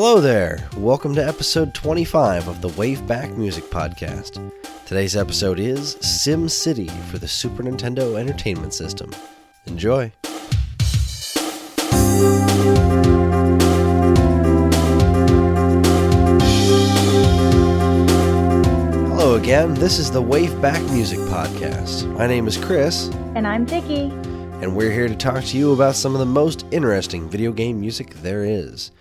Hello there. Welcome to episode 25 of the Waveback Music Podcast. Today's episode is Sim City for the Super Nintendo Entertainment System. Enjoy. Hello again. This is the Waveback Music Podcast. My name is Chris, And I'm Vicky. and we're here to talk to you about some of the most interesting video game music there is.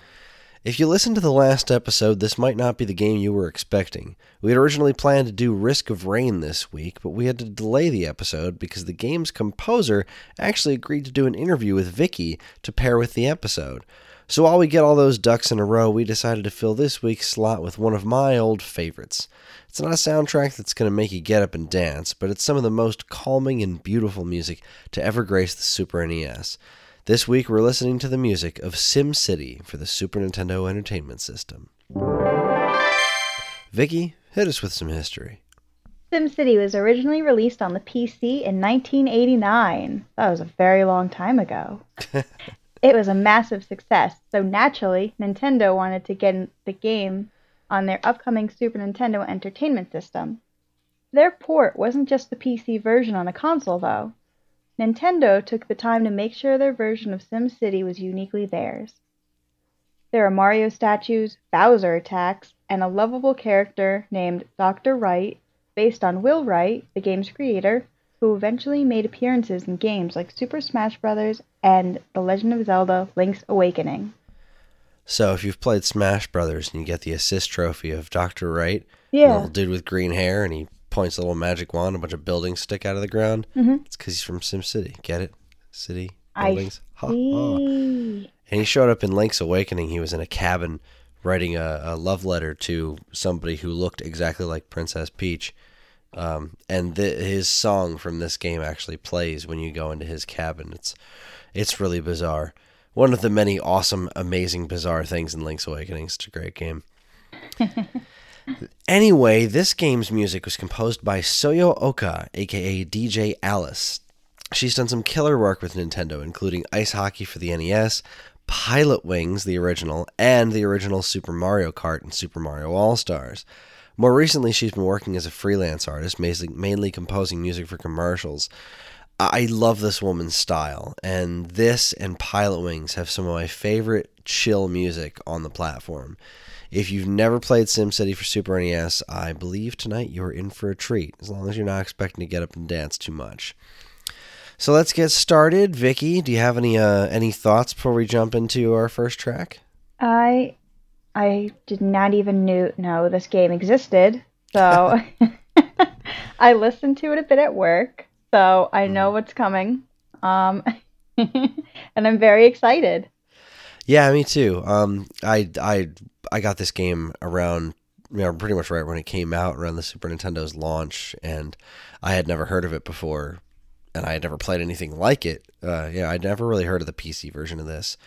If you listened to the last episode, this might not be the game you were expecting. We had originally planned to do Risk of Rain this week, but we had to delay the episode because the game's composer actually agreed to do an interview with Vicky to pair with the episode. So while we get all those ducks in a row, we decided to fill this week's slot with one of my old favorites. It's not a soundtrack that's going to make you get up and dance, but it's some of the most calming and beautiful music to ever grace the Super NES. This week we're listening to the music of Sim City for the Super Nintendo Entertainment System. Vicky, hit us with some history. SimCity was originally released on the PC in 1989. That was a very long time ago. it was a massive success, so naturally, Nintendo wanted to get the game on their upcoming Super Nintendo Entertainment System. Their port wasn't just the PC version on a console, though. Nintendo took the time to make sure their version of SimCity was uniquely theirs. There are Mario statues, Bowser attacks, and a lovable character named Dr. Wright, based on Will Wright, the game's creator, who eventually made appearances in games like Super Smash Bros. and The Legend of Zelda Link's Awakening. So, if you've played Smash Brothers and you get the assist trophy of Dr. Wright, Yeah. little dude with green hair, and he points a little magic wand, a bunch of buildings stick out of the ground, Mhm. it's because he's from Sim City. Get it? City, buildings. Ha, ha. See. And he showed up in Link's Awakening. He was in a cabin writing a, a love letter to somebody who looked exactly like Princess Peach. Um, and th- his song from this game actually plays when you go into his cabin. It's it's really bizarre. One of the many awesome, amazing, bizarre things in Link's Awakening. It's a great game. anyway, this game's music was composed by Soyo Oka, aka DJ Alice. She's done some killer work with Nintendo, including Ice Hockey for the NES, Pilotwings, the original, and the original Super Mario Kart and Super Mario All Stars. More recently, she's been working as a freelance artist, mainly, composing music for commercials. I love this woman's style, and this and Pilotwings have some of my favorite chill music on the platform. If you've never played SimCity for Super NES, I believe tonight you're in for a treat, as long as you're not expecting to get up and dance too much. So let's get started. Vicky, do you have any uh, any thoughts before we jump into our first track? I I did not even knew know this game existed, so I listened to it a bit at work, so I know what's coming. Um, and I'm very excited. Yeah, me too. Um, I I I got this game around you know pretty much right when it came out around the Super Nintendo's launch, and I had never heard of it before, and I had never played anything like it. Uh, yeah, I'd never really heard of the PC version of this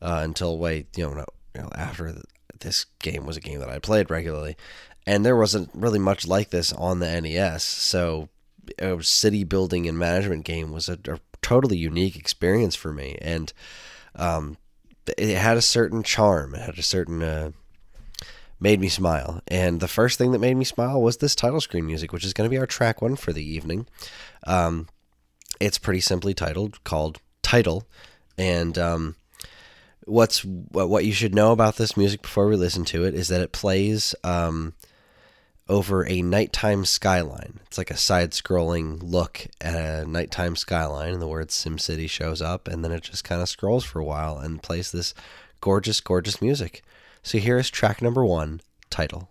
uh, until way you know, no, you know after the, this game was a game that I played regularly, and there wasn't really much like this on the NES. So, a city building and management game was a, a totally unique experience for me, and um, it had a certain charm. It had a certain uh, made me smile. And the first thing that made me smile was this title screen music, which is going to be our track one for the evening. Um, it's pretty simply titled, called Title, and um, what's what you should know about this music before we listen to it is that it plays um, over a nighttime skyline. It's like a side-scrolling look at a nighttime skyline, and the word SimCity shows up, and then it just kind of scrolls for a while and plays this gorgeous, gorgeous music. So here is track number one, title.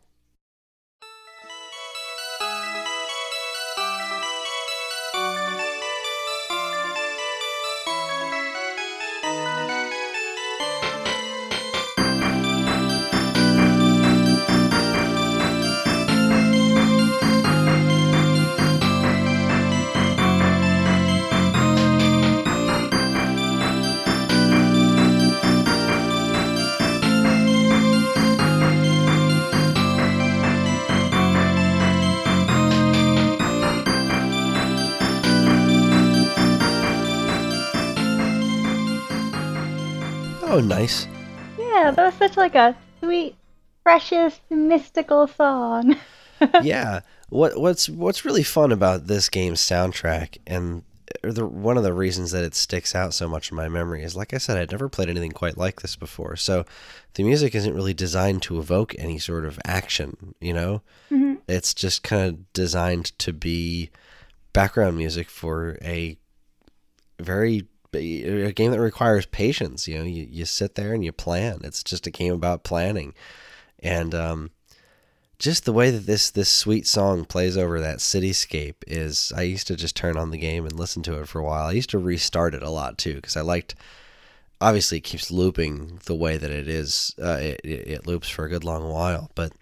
Such like a sweet, precious, mystical song. yeah. What what's what's really fun about this game's soundtrack and the one of the reasons that it sticks out so much in my memory is like I said I'd never played anything quite like this before. So the music isn't really designed to evoke any sort of action, you know? Mm-hmm. It's just kind of designed to be background music for a very a game that requires patience, you know, you, you sit there and you plan. It's just a game about planning. And um just the way that this this sweet song plays over that cityscape is I used to just turn on the game and listen to it for a while. I used to restart it a lot too because I liked obviously it keeps looping the way that it is uh, it, it loops for a good long while but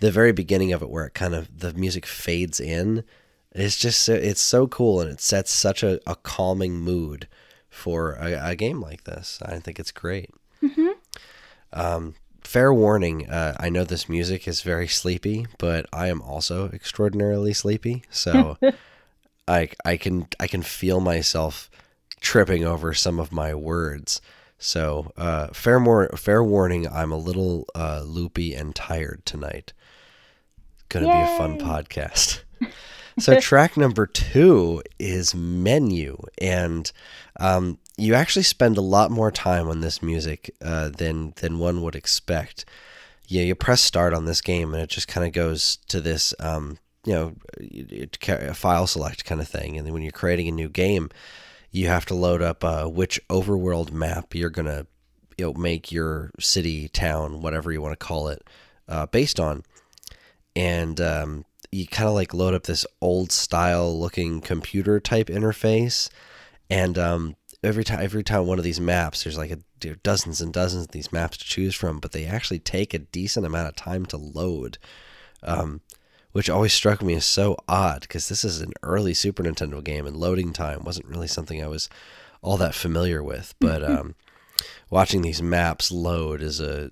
the very beginning of it where it kind of the music fades in it's just it's so cool and it sets such a, a calming mood for a, a game like this. I think it's great. Mm-hmm. um, fair warning uh, i know this music is very sleepy but i am also extraordinarily sleepy. So i i can i can feel myself tripping over some of my words. So uh, fair more fair warning i'm a little uh, loopy and tired tonight. Gonna be a fun podcast so track number two is menu and um, you actually spend a lot more time on this music uh, than than one would expect. Yeah, you press start on this game and it just kind of goes to this, um, you know, a file select kind of thing. And then when you're creating a new game, you have to load up uh, which overworld map you're gonna, you know, make your city, town, whatever you want to call it, uh, based on. And um, you kind of like load up this old style looking computer type interface and um, every time every time one of these maps there's like a, there dozens and dozens of these maps to choose from but they actually take a decent amount of time to load um, which always struck me as so odd because this is an early super nintendo game and loading time wasn't really something i was all that familiar with but um, watching these maps load is a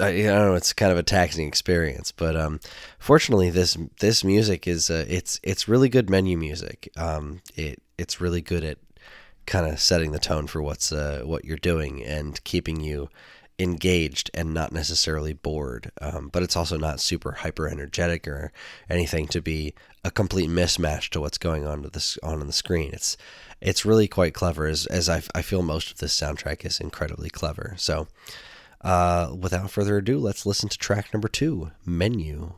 I, I don't know. It's kind of a taxing experience, but um, fortunately, this this music is uh, it's it's really good menu music. Um, it it's really good at kind of setting the tone for what's uh, what you're doing and keeping you engaged and not necessarily bored. Um, but it's also not super hyper energetic or anything to be a complete mismatch to what's going on to this on, the screen. It's it's really quite clever. As as I, I feel most of this soundtrack is incredibly clever. So. Uh, without further ado, let's listen to track number two, Menu.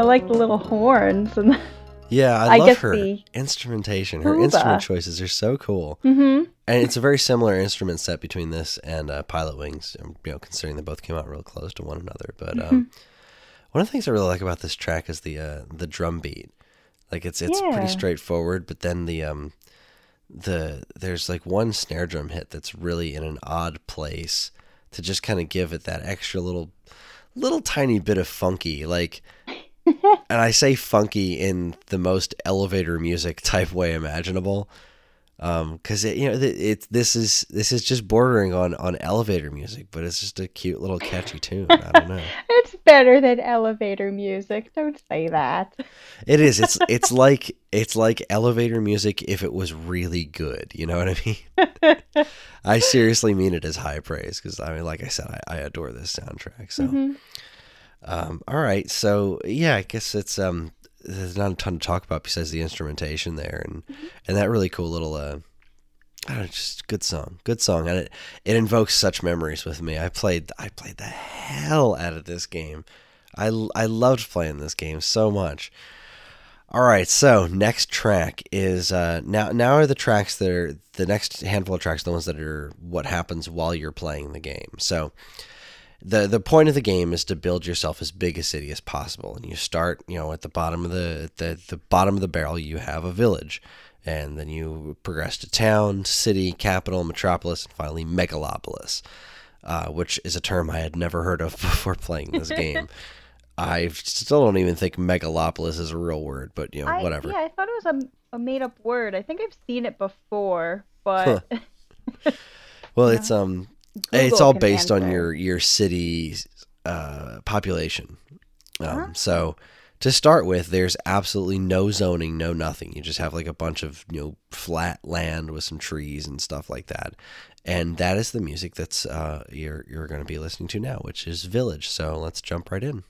I like the little horns and. Yeah, I, I love her the instrumentation. Her tuba. instrument choices are so cool, Mm-hmm. and it's a very similar instrument set between this and uh, Pilotwings. um, You know, considering they both came out real close to one another. But Mm-hmm. um, one of the things I really like about this track is the uh, the drum beat. Like it's it's Yeah. pretty straightforward, but then the um the there's like one snare drum hit that's really in an odd place to just kind of give it that extra little little tiny bit of funky like and I say funky in the most elevator music type way imaginable because it you know it, this is this is just bordering on on elevator music but it's just a cute little catchy tune I don't know It's better than elevator music. Don't say that. It is. It's it's like it's like elevator music if it was really good. You know what I mean? I seriously mean it as high praise because I mean, like I said, I, I adore this soundtrack. So, Mhm. Um, all right. So yeah, I guess it's um, there's not a ton to talk about besides the instrumentation there and and that really cool little uh. I don't know, just good song, good song, and it it invokes such memories with me. I played I played the hell out of this game. I I loved playing this game so much. All right, so next track is uh, now. Now are the tracks that are the next handful of tracks, the ones that are what happens while you're playing the game. So the the point of the game is to build yourself as big a city as possible, and you start you know at the bottom of the the, the bottom of the barrel. You have a village, and then you progress to town, city, capital, metropolis, and finally megalopolis, uh, which is a term I had never heard of before playing this game. I still don't even think megalopolis is a real word, but you know I, whatever. Yeah, I thought it was a, a made up word. I think I've seen it before, but Well, it's um, it's all based on your your city uh, population. Um, Uh-huh. So to start with, there's absolutely no zoning, no nothing. You just have like a bunch of you know flat land with some trees and stuff like that, and that is the music that's uh, you're you're going to be listening to now, which is Village. So let's jump right in.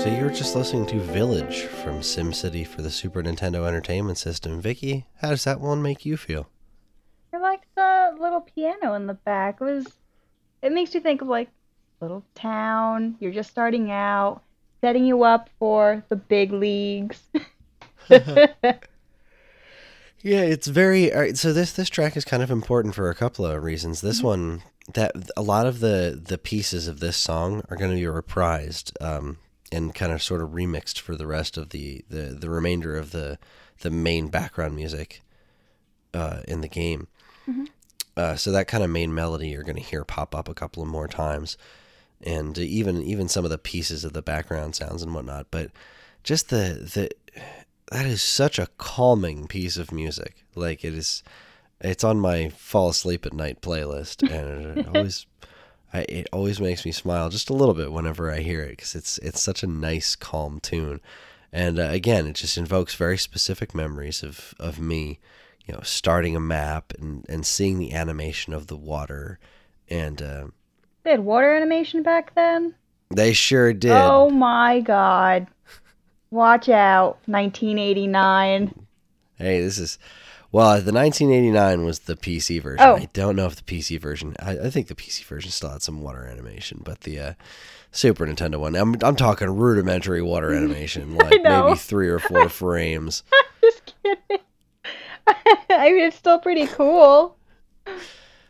So you were just listening to Village from SimCity for the Super Nintendo Entertainment System. Vicky, how does that one make you feel? I like the little piano in the back. It was it makes you think of like little town. You're just starting out, setting you up for the big leagues. Yeah, it's very all right, so this this track is kind of important for a couple of reasons. This one that a lot of the the pieces of this song are going to be reprised um, and kind of sort of remixed for the rest of the the, the remainder of the the main background music uh, in the game. Uh, so that kind of main melody you're going to hear pop up a couple of more times, and even even some of the pieces of the background sounds and whatnot. But just the the that is such a calming piece of music. Like it is, it's on my fall asleep at night playlist, and it always, I, it always makes me smile just a little bit whenever I hear it because it's it's such a nice, calm tune, and uh, again, it just invokes very specific memories of of me, you know, starting a map and and seeing the animation of the water, and uh, they had water animation back then. they sure did. Oh my god. Watch out, 1989. Hey, this is well. The 1989 was the PC version. Oh. I don't know if the PC version. I, I think the PC version still had some water animation, but the uh, Super Nintendo one. I'm I'm talking rudimentary water animation, like maybe three or four frames. Just kidding. I mean, it's still pretty cool.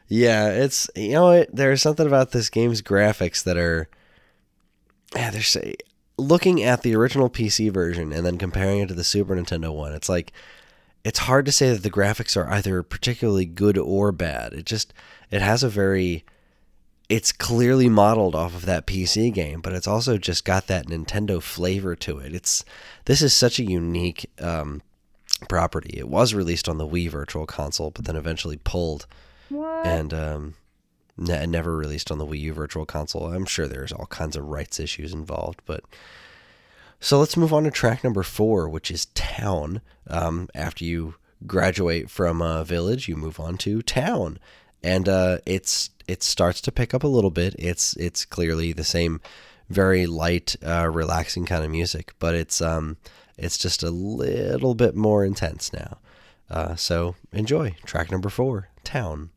Yeah, it's you know what? There's something about this game's graphics that are. Yeah, there's looking at the original PC version and then comparing it to the Super Nintendo one. It's like it's hard to say that the graphics are either particularly good or bad. It just it has a very it's clearly modeled off of that PC game, but it's also just got that Nintendo flavor to it. It's this is such a unique um, property. It was released on the Wii Virtual Console, but then eventually pulled What? and um, ne- never released on the Wii U Virtual Console. I'm sure there's all kinds of rights issues involved, but so let's move on to track number four, which is Town. Um, after you graduate from uh, Village, you move on to Town, and uh, it's it starts to pick up a little bit. It's it's clearly the same, very light, uh, relaxing kind of music, but it's um it's just a little bit more intense now. Uh, so enjoy track number four, Town.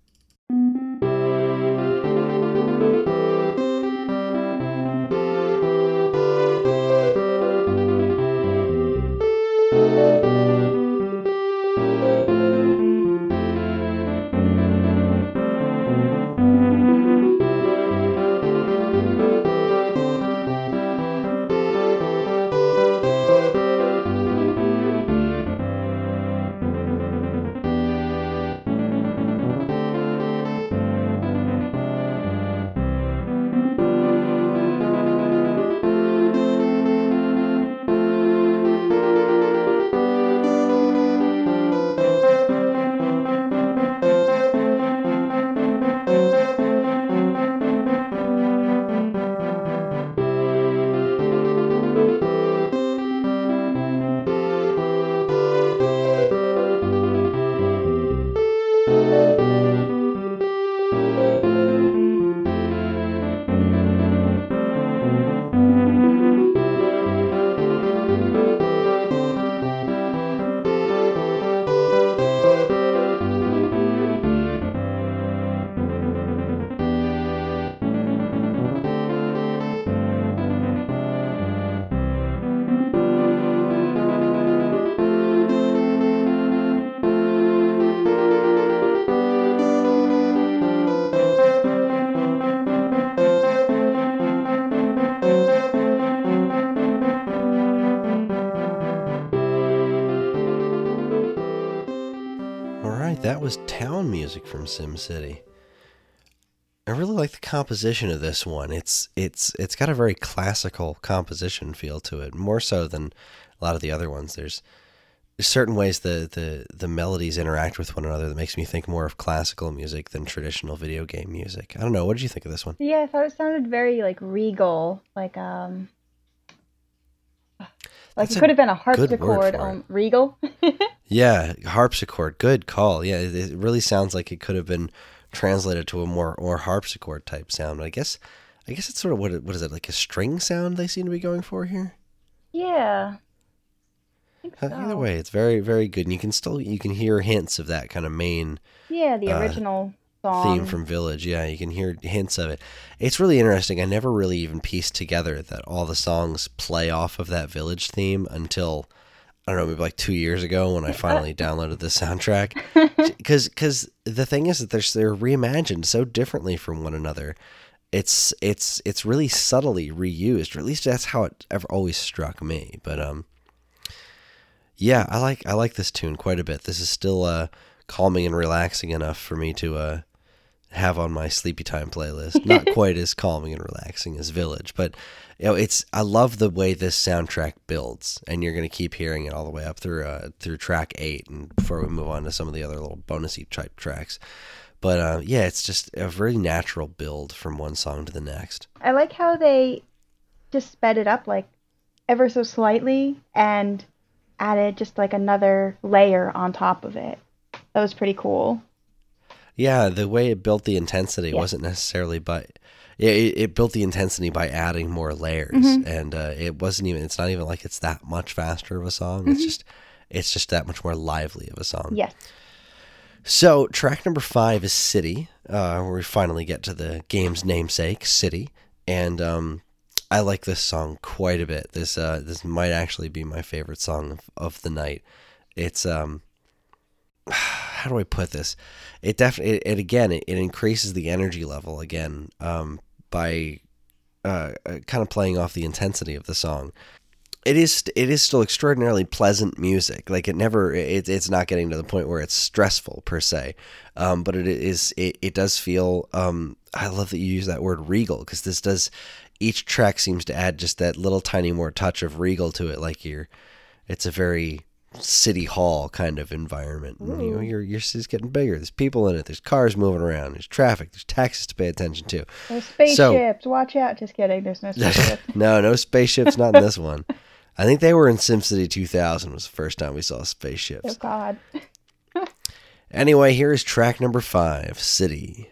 Music from SimCity. I really like the composition of this one. It's it's it's got a very classical composition feel to it, more so than a lot of the other ones. There's certain ways the, the the melodies interact with one another that makes me think more of classical music than traditional video game music. I don't know. What did you think of this one? Yeah, I thought it sounded very like regal, like um, like That's it could have been a harpsichord. Um, regal. Yeah, harpsichord. Good call. Yeah, it, it really sounds like it could have been translated to a more or harpsichord type sound. I guess I guess it's sort of what what is it like a string sound they seem to be going for here. yeah. Think Uh. Either way, it's very very good, and you can still you can hear hints of that kind of main Yeah, the uh, original song. theme from Village. Yeah, you can hear hints of it. It's really interesting. I never really even pieced together that all the songs play off of that Village theme until I don't know, maybe like two years ago when I finally downloaded the soundtrack. Because because the thing is that they're they're reimagined so differently from one another. It's it's it's really subtly reused, or at least that's how it ever always struck me. But um, yeah, I like I like this tune quite a bit. This is still uh calming and relaxing enough for me to uh have on my sleepy time playlist. Not quite as calming and relaxing as Village, but you know, it's I love the way this soundtrack builds, and you're gonna keep hearing it all the way up through uh, through track eight, and before we move on to some of the other little bonusy type tracks. But uh, yeah, it's just a very natural build from one song to the next. I like how they just sped it up like ever so slightly and added just like another layer on top of it. That was pretty cool. Yeah, the way it built the intensity Yeah. wasn't necessarily by it, it built the intensity by adding more layers, Mhm. and uh, it wasn't even. It's not even like it's that much faster of a song. It's just it's just that much more lively of a song. Yes. So track number five is City, uh, where we finally get to the game's namesake, City, and um, I like this song quite a bit. This uh, this might actually be my favorite song of, of the night. It's um, how do I put this? It definitely, it, again, it, it increases the energy level again um, by uh, uh, kind of playing off the intensity of the song it is it is still extraordinarily pleasant music. Like it never it, it's not getting to the point where it's stressful per se, um, but it is it, it does feel. Um, I love that you use that word regal because this does each track seems to add just that little tiny more touch of regal to it. Like you're, it's a very city hall kind of environment. And, you know, your your city's getting bigger. There's people in it. There's cars moving around. There's traffic. There's taxes to pay attention to. There's spaceships. Watch out. Just kidding. There's no spaceships. no, no spaceships, not in this one. I think they were in SimCity 2000 was the first time we saw oh spaceships. God. Anyway, here is track number five, City.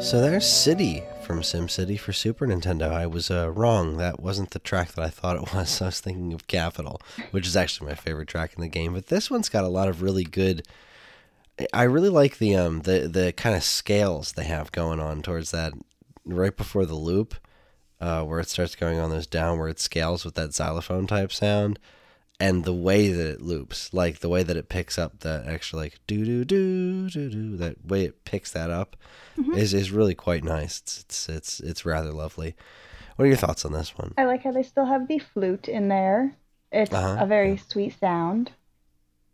So there's City from SimCity for Super Nintendo. I was uh, wrong. That wasn't the track that I thought it was. I was thinking of Capital, which is actually my favorite track in the game. But this one's got a lot of really good. I really like the um the the kind of scales they have going on towards that right before the loop, uh, where it starts going on those downward scales with that xylophone type sound and the way that it loops, like the way that it picks up that extra like do do do do do that way it picks that up Mm-hmm. is is really quite nice. It's it's it's it's rather lovely. What are your thoughts on this one? I like how they still have the flute in there. It's Uh-huh, a very sweet sound.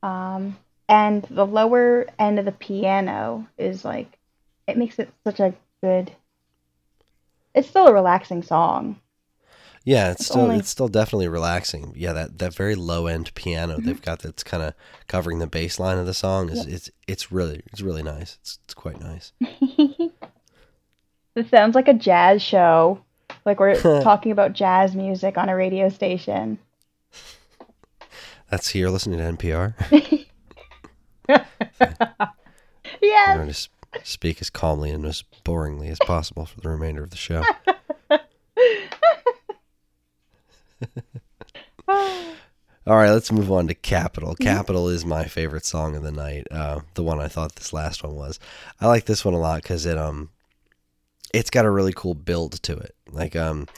Um, and the lower end of the piano is like, it makes it such a good. It's still a relaxing song. Yeah, it's It's still only- it's still definitely relaxing. Yeah, that, that very low end piano Mm-hmm. they've got that's kind of covering the bass line of the song is it's it's really it's really nice. It's it's quite nice. This sounds like a jazz show. Like we're talking about jazz music on a radio station. That's you're listening to NPR. yeah. I'm going to speak as calmly and as boringly as possible for the remainder of the show. All right, let's move on to Capital. Capital is my favorite song of the night. Uh, the one I thought this last one was. I like this one a lot because it um, it's got a really cool build to it. Like um,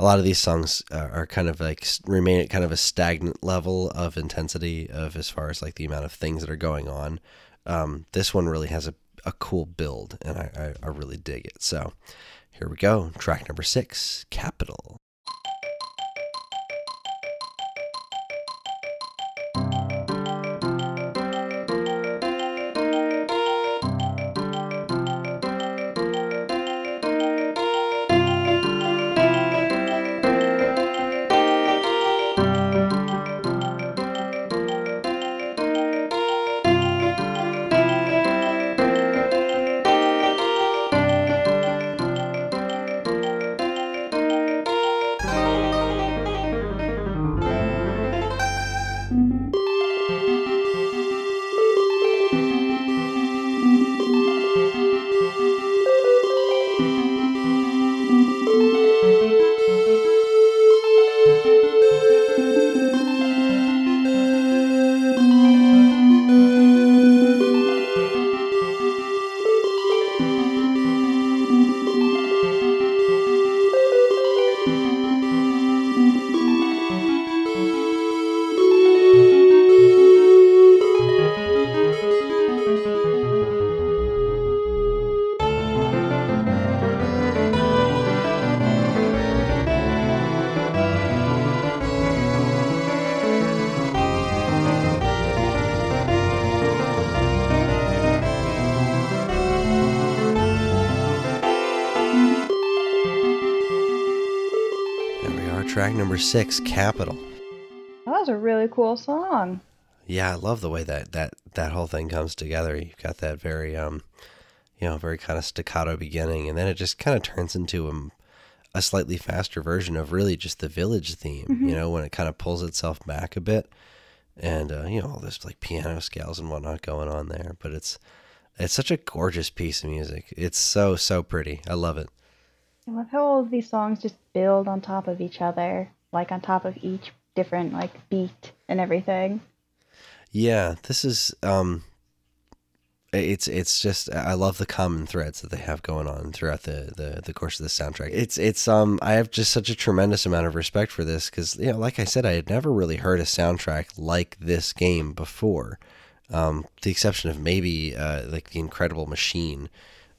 a lot of these songs are, are kind of like remain at kind of a stagnant level of intensity of as far as like the amount of things that are going on. Um, this one really has a, a cool build, and I, I, I really dig it. So here we go. Track number six, Capital. Number six, Capital. That was a really cool song. Yeah, I love the way that that that whole thing comes together. You've got that very um, you know, very kind of staccato beginning, and then it just kind of turns into a, a slightly faster version of really just the village theme. You know, when it kind of pulls itself back a bit, and uh, you know, all this like piano scales and whatnot going on there. But it's it's such a gorgeous piece of music. It's so so pretty. I love it. I love how all of these songs just build on top of each other, like on top of each different like beat and everything. Yeah, this is um it's it's just I love the common threads that they have going on throughout the the, the course of the soundtrack. It's it's um I have just such a tremendous amount of respect for this cuz you know like I said I had never really heard a soundtrack like this game before. Um the exception of maybe uh like the Incredible Machine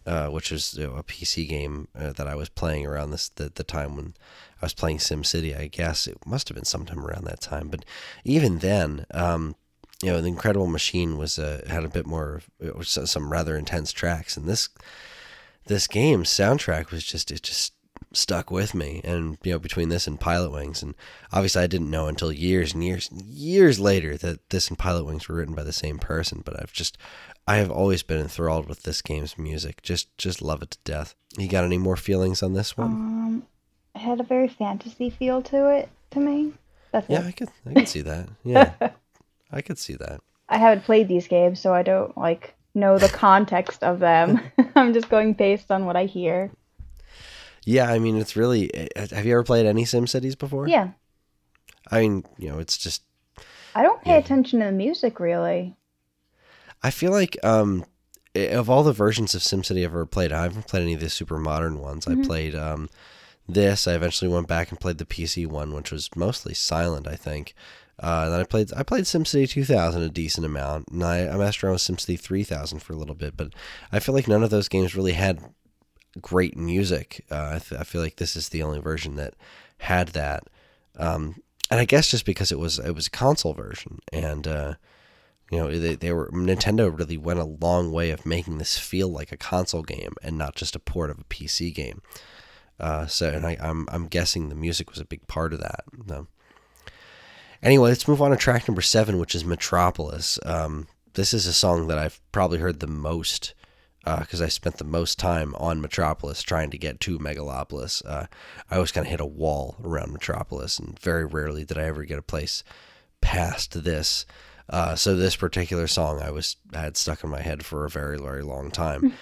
uh, which is you know, a PC game uh, that I was playing around this the, the time when I was playing SimCity. I guess it must have been sometime around that time. But even then, um, you know, the Incredible Machine was uh, had a bit more some rather intense tracks, and this this game's soundtrack was just it just stuck with me. And you know, between this and Pilotwings, and obviously I didn't know until years and years years later that this and Pilotwings were written by the same person. But I've just I have always been enthralled with this game's music. Just just love it to death. You got any more feelings on this one? Um, it had a very fantasy feel to it to me. That's yeah, it. I could I could see that. Yeah. I could see that. I haven't played these games, so I don't like know the context of them. I'm just going based on what I hear. Yeah, I mean, it's really. eh, Have you ever played any Sim Cities before? Yeah. I mean, you know, it's just. I don't pay Yeah. attention to the music really. I feel like um, of all the versions of SimCity I've ever played, I haven't played any of the super modern ones. I played um, this. I eventually went back and played the PC one, which was mostly silent, I think. Uh, and then I played I played SimCity 2000 a decent amount, and I, I messed around with SimCity 3000 for a little bit. But I feel like none of those games really had great music. Uh, I, th- I feel like this is the only version that had that. Um, and I guess just because it was it was a console version, and uh, you know they, they were Nintendo really went a long way of making this feel like a console game and not just a port of a PC game. Uh, so, and I, I'm I'm guessing the music was a big part of that. No. Anyway, let's move on to track number seven, which is Metropolis. Um, this is a song that I've probably heard the most because I spent the most time on Metropolis trying to get to Megalopolis. Uh, I always kind of hit a wall around Metropolis, and very rarely did I ever get a place past this. Uh, so this particular song I was I had stuck in my head for a very very long time.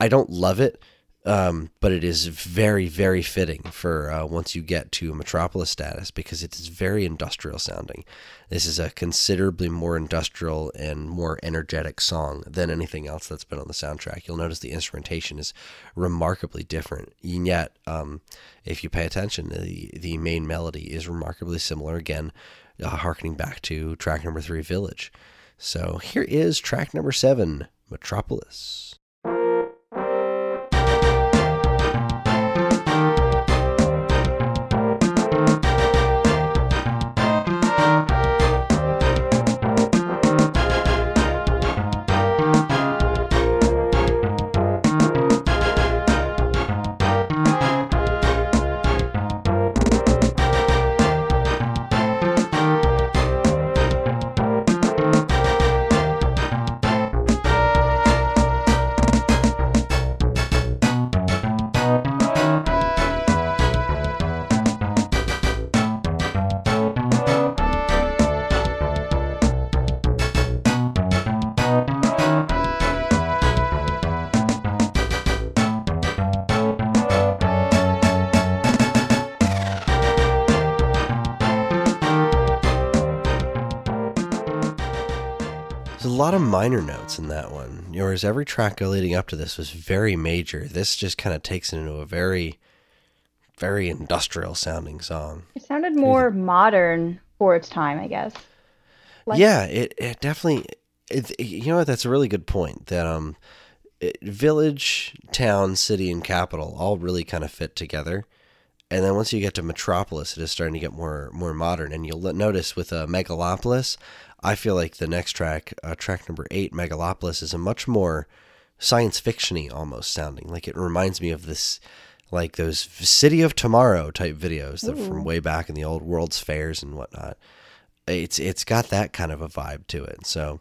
I don't love it, um, but it is very very fitting for uh, once you get to Metropolis status because it is very industrial sounding. This is a considerably more industrial and more energetic song than anything else that's been on the soundtrack. You'll notice the instrumentation is remarkably different, and yet um, if you pay attention, the the main melody is remarkably similar. Again, uh, harkening back to track number three, Village. So here is track number seven, Metropolis. In that one, whereas every track leading up to this was very major. This just kind of takes it into a very, very industrial sounding song. It sounded more modern for its time, I guess. Like- yeah, it, it definitely. It, you know what? That's a really good point. That um, it, village, town, city, and capital all really kind of fit together. And then once you get to Metropolis, it is starting to get more more modern. And you'll notice with uh, Megalopolis, I feel like the next track, uh, track number eight, Megalopolis, is a much more science fictiony almost sounding. Like it reminds me of this, like those City of Tomorrow type videos that from way back in the old World's Fairs and whatnot. It's it's got that kind of a vibe to it. So.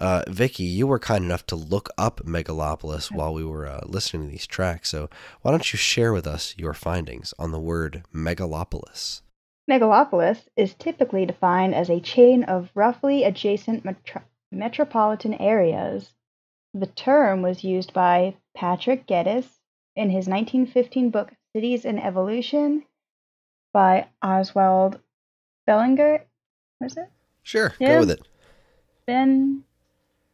Uh, Vicky, you were kind enough to look up Megalopolis while we were uh, listening to these tracks. So, why don't you share with us your findings on the word megalopolis? Megalopolis is typically defined as a chain of roughly adjacent metro- metropolitan areas. The term was used by Patrick Geddes in his 1915 book Cities in Evolution by Oswald Bellinger. What is it? Sure, Yeah. go with it. Ben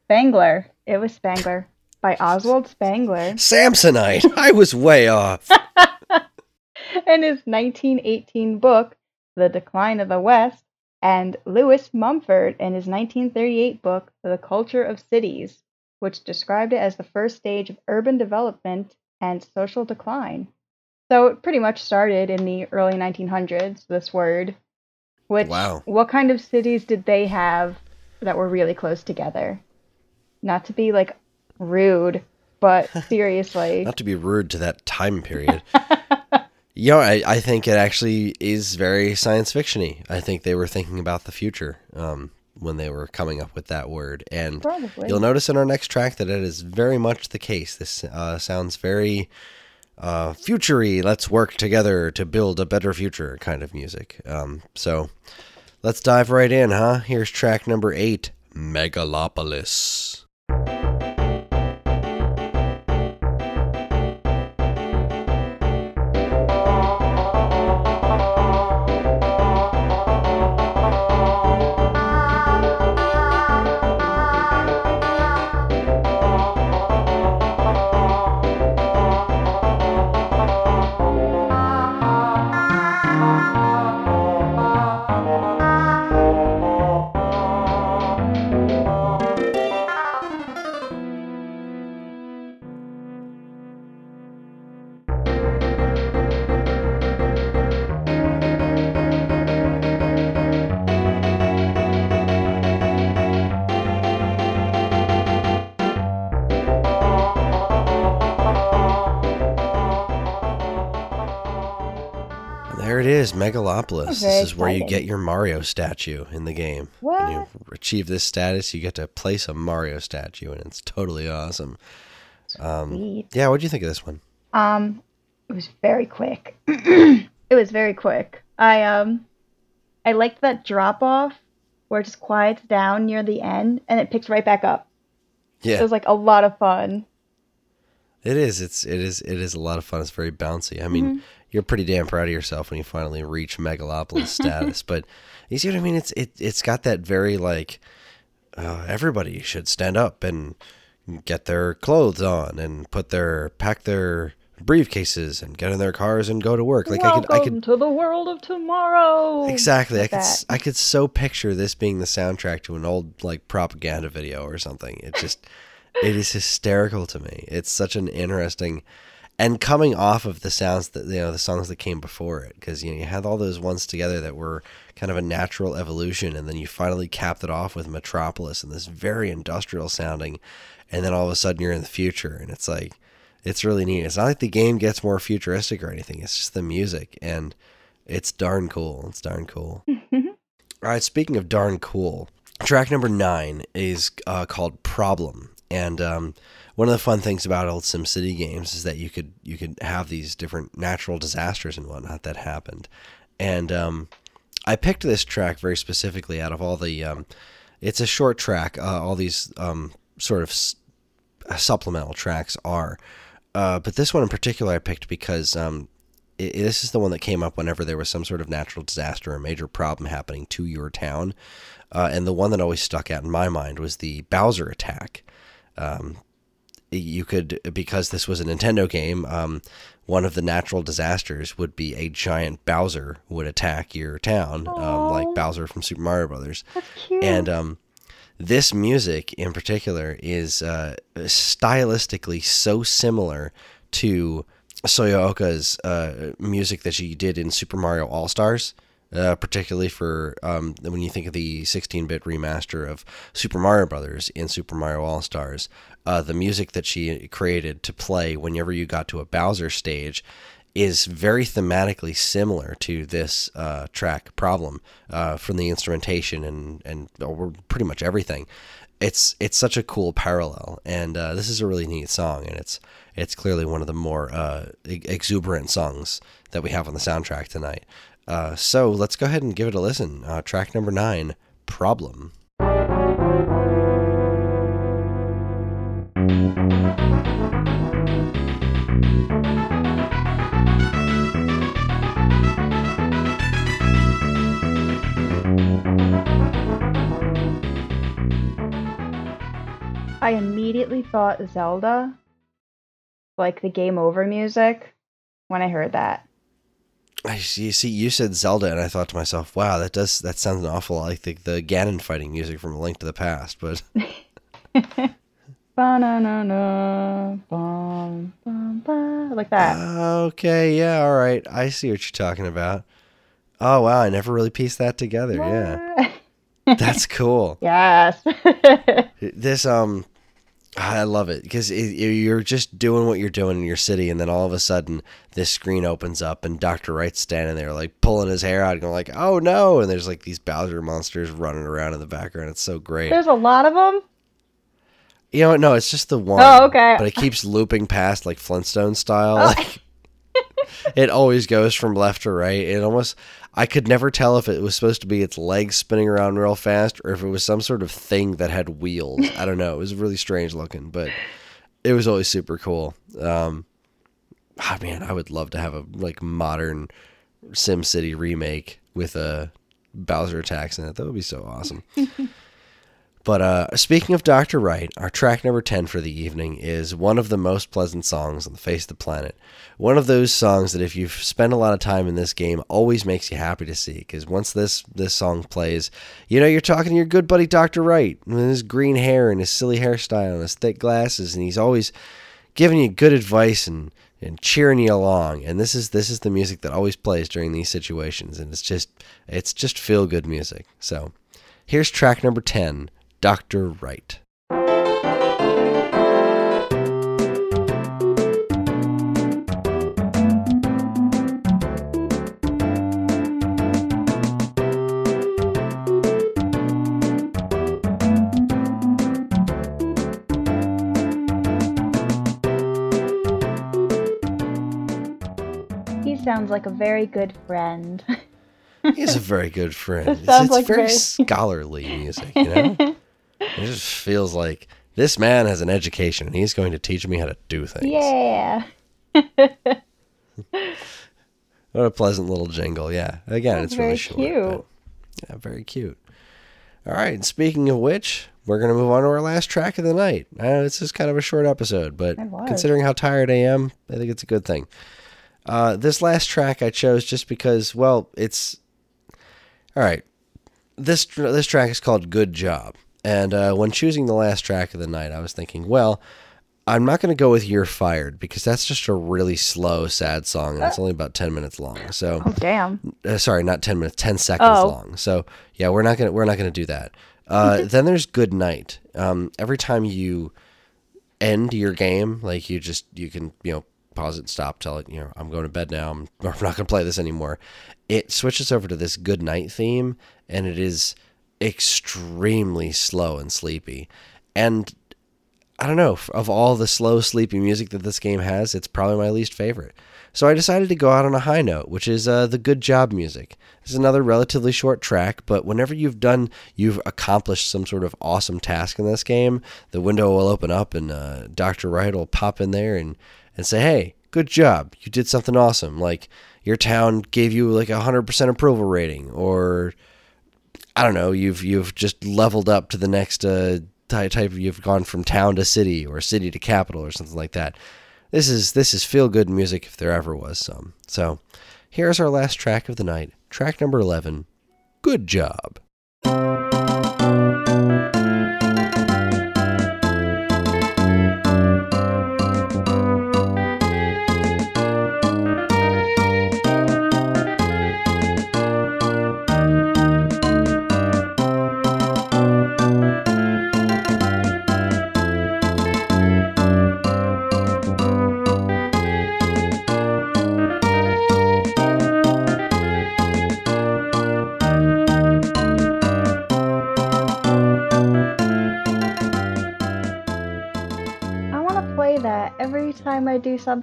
Spangler. It was Spangler by Oswald Spangler. Samsonite. I was way off. in his 1918 book, The Decline of the West, and Lewis Mumford in his 1938 book, The Culture of Cities, which described it as the first stage of urban development and social decline. So it pretty much started in the early 1900s, this word. Which, Wow. what kind of cities did they have that were really close together? Not to be like rude, but seriously. Not to be rude to that time period. know, I, I think it actually is very science fictiony. I think they were thinking about the future um, when they were coming up with that word. And Probably. you'll notice in our next track that it is very much the case. This uh, sounds very uh, futury. Let's work together to build a better future kind of music. Um, so let's dive right in, huh? Here's track number eight Megalopolis. It is, Megalopolis. This is where you get your Mario statue in the game. What? When you achieve this status, you get to place a Mario statue, and it's totally awesome. Um, yeah, what do you think of this one? Um, it was very quick. it was very quick. I um, I liked that drop off where it just quiets down near the end and it picks right back up. Yeah, it was like a lot of fun. it is. It's it is it is a lot of fun. It's very bouncy. I mean, Mm-hmm. You're pretty damn proud of yourself when you finally reach Megalopolis status. But you see what I mean? It's it it's got that very like uh, everybody should stand up and get their clothes on and put their pack their briefcases and get in their cars and go to work. Like I could I could to the world of tomorrow. Exactly. I could that. I could so picture this being the soundtrack to an old like propaganda video or something. It just it is hysterical to me. It's such an interesting and coming off of the sounds that you know the songs that came before it because you know you had all those ones together that were kind of a natural evolution and then you finally capped it off with Metropolis and this very industrial sounding and then all of a sudden you're in the future and it's like it's really neat. It's not like the game gets more futuristic or anything. It's just the music and it's darn cool. It's darn cool. All right, speaking of darn cool, track number nine is uh, called "Problem," and um, one of the fun things about old SimCity games is that you could you could have these different natural disasters and whatnot that happened, and um, I picked this track very specifically out of all the. Um, it's a short track. Uh, all these um, sort of s- supplemental tracks are, uh, but this one in particular I picked because um, this is the one that came up whenever there was some sort of natural disaster or major problem happening to your town. Uh, and the one that always stuck out in my mind was the Bowser attack. Um, you could, because this was a Nintendo game, um, one of the natural disasters would be a giant Bowser would attack your town, um, like Bowser from Super Mario Brothers. That's cute. And um, this music in particular is uh, stylistically so similar to Soyo Oka's uh, music that she did in Super Mario All Stars. Uh, particularly for um, when you think of the 16-bit remaster of Super Mario Brothers in Super Mario All Stars, uh, the music that she created to play whenever you got to a Bowser stage is very thematically similar to this uh, track problem uh, from the instrumentation and and pretty much everything. It's it's such a cool parallel, and uh, this is a really neat song, and it's it's clearly one of the more uh, exuberant songs that we have on the soundtrack tonight. Uh, so let's go ahead and give it a listen. Uh, track number nine, "Problem." I immediately thought Zelda, like the game over music, when I heard that. I see. See, you said Zelda, and I thought to myself, "Wow, that does that sounds an awful lot like the, the Ganon fighting music from A Link to the Past." But like that. okay, yeah, all right, I see what you're talking about. Oh wow, I never really pieced that together. Yeah, that's cool. yes. This um, I love it because you're just doing what you're doing in your city, and then all of a sudden this screen opens up, and Doctor Wright's standing there like pulling his hair out, going like, "Oh no!" And there's like these Bowser monsters running around in the background. It's so great. There's a lot of them. You know, no, it's just the one. Oh, okay. But it keeps looping past like Flintstone style. Oh. Like it always goes from left to right. It almost I could never tell if it was supposed to be its legs spinning around real fast or if it was some sort of thing that had wheels. I don't know. It was really strange looking, but it was always super cool. Um ah, man, I would love to have a like modern Sim City remake with a Bowser attacks in it. That would be so awesome. But uh, speaking of Dr. Wright, our track number 10 for the evening is one of the most pleasant songs on the face of the planet. One of those songs that if you've spent a lot of time in this game always makes you happy to see because once this this song plays, you know you're talking to your good buddy Dr. Wright with his green hair and his silly hairstyle and his thick glasses and he's always giving you good advice and and cheering you along and this is this is the music that always plays during these situations and it's just it's just feel good music. So, here's track number 10 Dr. Wright. sounds like a very good friend. He's a very good friend. It's, it's like very, very scholarly music, you know? it just feels like this man has an education and he's going to teach me how to do things. yeah. What a pleasant little jingle. Yeah. Again, it's really short. cute. yeah, very cute. All right. Speaking of which, we're going to move on to our last track of the night. I know this is kind of a short episode, but considering how tired I am, I think it's a good thing. Uh, this last track I chose just because, well, it's all right. This this track is called "Good Job," and uh, when choosing the last track of the night, I was thinking, well, I'm not going to go with "You're Fired" because that's just a really slow, sad song, and it's only about ten minutes long. So Oh damn. uh, sorry, not ten minutes, ten seconds Oh. long. So yeah, we're not gonna we're not gonna do that. Uh, then there's good night. Um, every time you end your game, like you just you can you know pause it, stop, tell it you know I'm going to bed now. I'm, I'm not gonna play this anymore. It switches over to this good night theme, and it is extremely slow and sleepy. And I don't know, of all the slow, sleepy music that this game has, it's probably my least favorite. So I decided to go out on a high note, which is uh, the good job music. This is another relatively short track, but whenever you've done, you've accomplished some sort of awesome task in this game, the window will open up and uh, Dr. Wright will pop in there and, and say, hey, good job. You did something awesome. Like your town gave you like a 100% approval rating, or I don't know, you've you've just leveled up to the next uh, ty- type. You've gone from town to city, or city to capital, or something like that. This is this is feel good music if there ever was some. So, here's our last track of the night, track number eleven. Good job.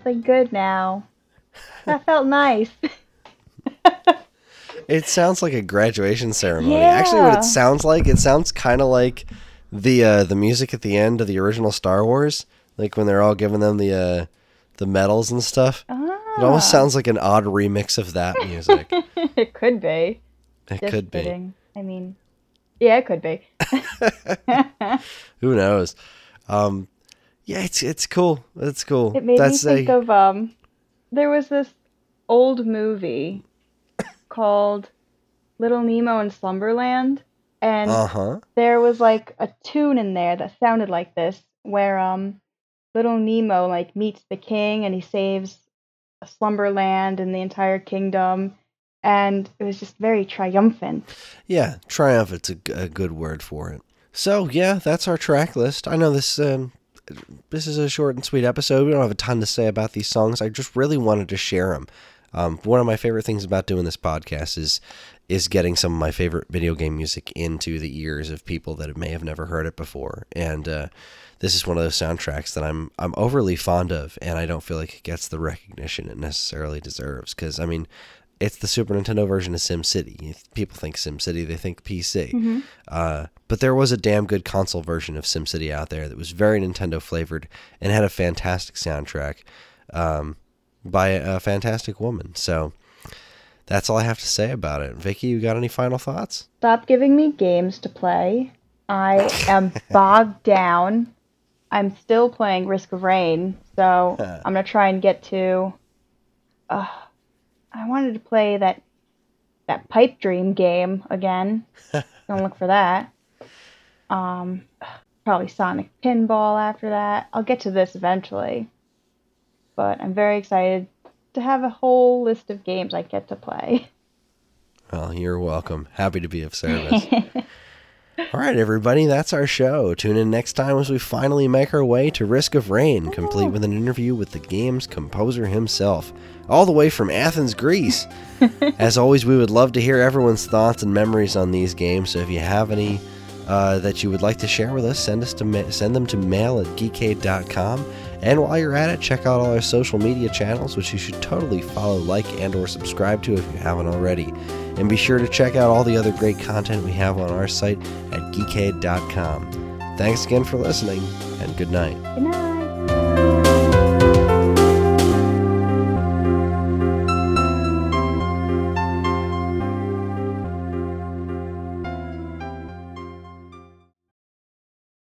Something good now. That felt nice. It sounds like a graduation ceremony. Actually, what it sounds like, it sounds kind of like the uh, the music at the end of the original Star Wars, like when they're all giving them the uh, the medals and stuff. It almost Ah. sounds like an odd remix of that music. it could be. It Just could be. I mean, yeah, it could be. Who knows? Um, yeah, it's it's cool. It's cool. It made That's me think a, of um, there was this old movie called Little Nemo in Slumberland, and uh huh. there was like a tune in there that sounded like this, where um, little Nemo like meets the king and he saves Slumberland and the entire kingdom, and it was just very triumphant. Yeah, triumph. triumphant's a good word for it. So yeah, that's our track list. I know this um, this is a short and sweet episode. We don't have a ton to say about these songs. I just really wanted to share them. Um, one of my favorite things about doing this podcast is is getting some of my favorite video game music into the ears of people that may have never heard it before. And uh, this is one of those soundtracks that I'm I'm overly fond of, and I don't feel like it gets the recognition it necessarily deserves. Because I mean, it's the Super Nintendo version of SimCity. If people think SimCity, they think PC. Uh, but there was a damn good console version of SimCity out there that was very Nintendo flavored and had a fantastic soundtrack um, by a fantastic woman. So that's all I have to say about it. Vicky, you got any final thoughts? Stop giving me games to play. I am bogged down. I'm still playing Risk of Rain, so I'm gonna try and get to. Uh, I wanted to play that that Pipe Dream game again. Don't look for that. Um, probably Sonic Pinball after that. I'll get to this eventually, but I'm very excited to have a whole list of games I get to play. Well, you're welcome. Happy to be of service. All right, everybody, that's our show. Tune in next time as we finally make our way to Risk of Rain, complete with an interview with the game's composer himself, all the way from Athens, Greece. as always, we would love to hear everyone's thoughts and memories on these games. So if you have any uh, that you would like to share with us, send us to ma- send them to mail at geekade.com. And while you're at it, check out all our social media channels, which you should totally follow, like, and or subscribe to if you haven't already. And be sure to check out all the other great content we have on our site at geekade.com. Thanks again for listening, and good night. Good night.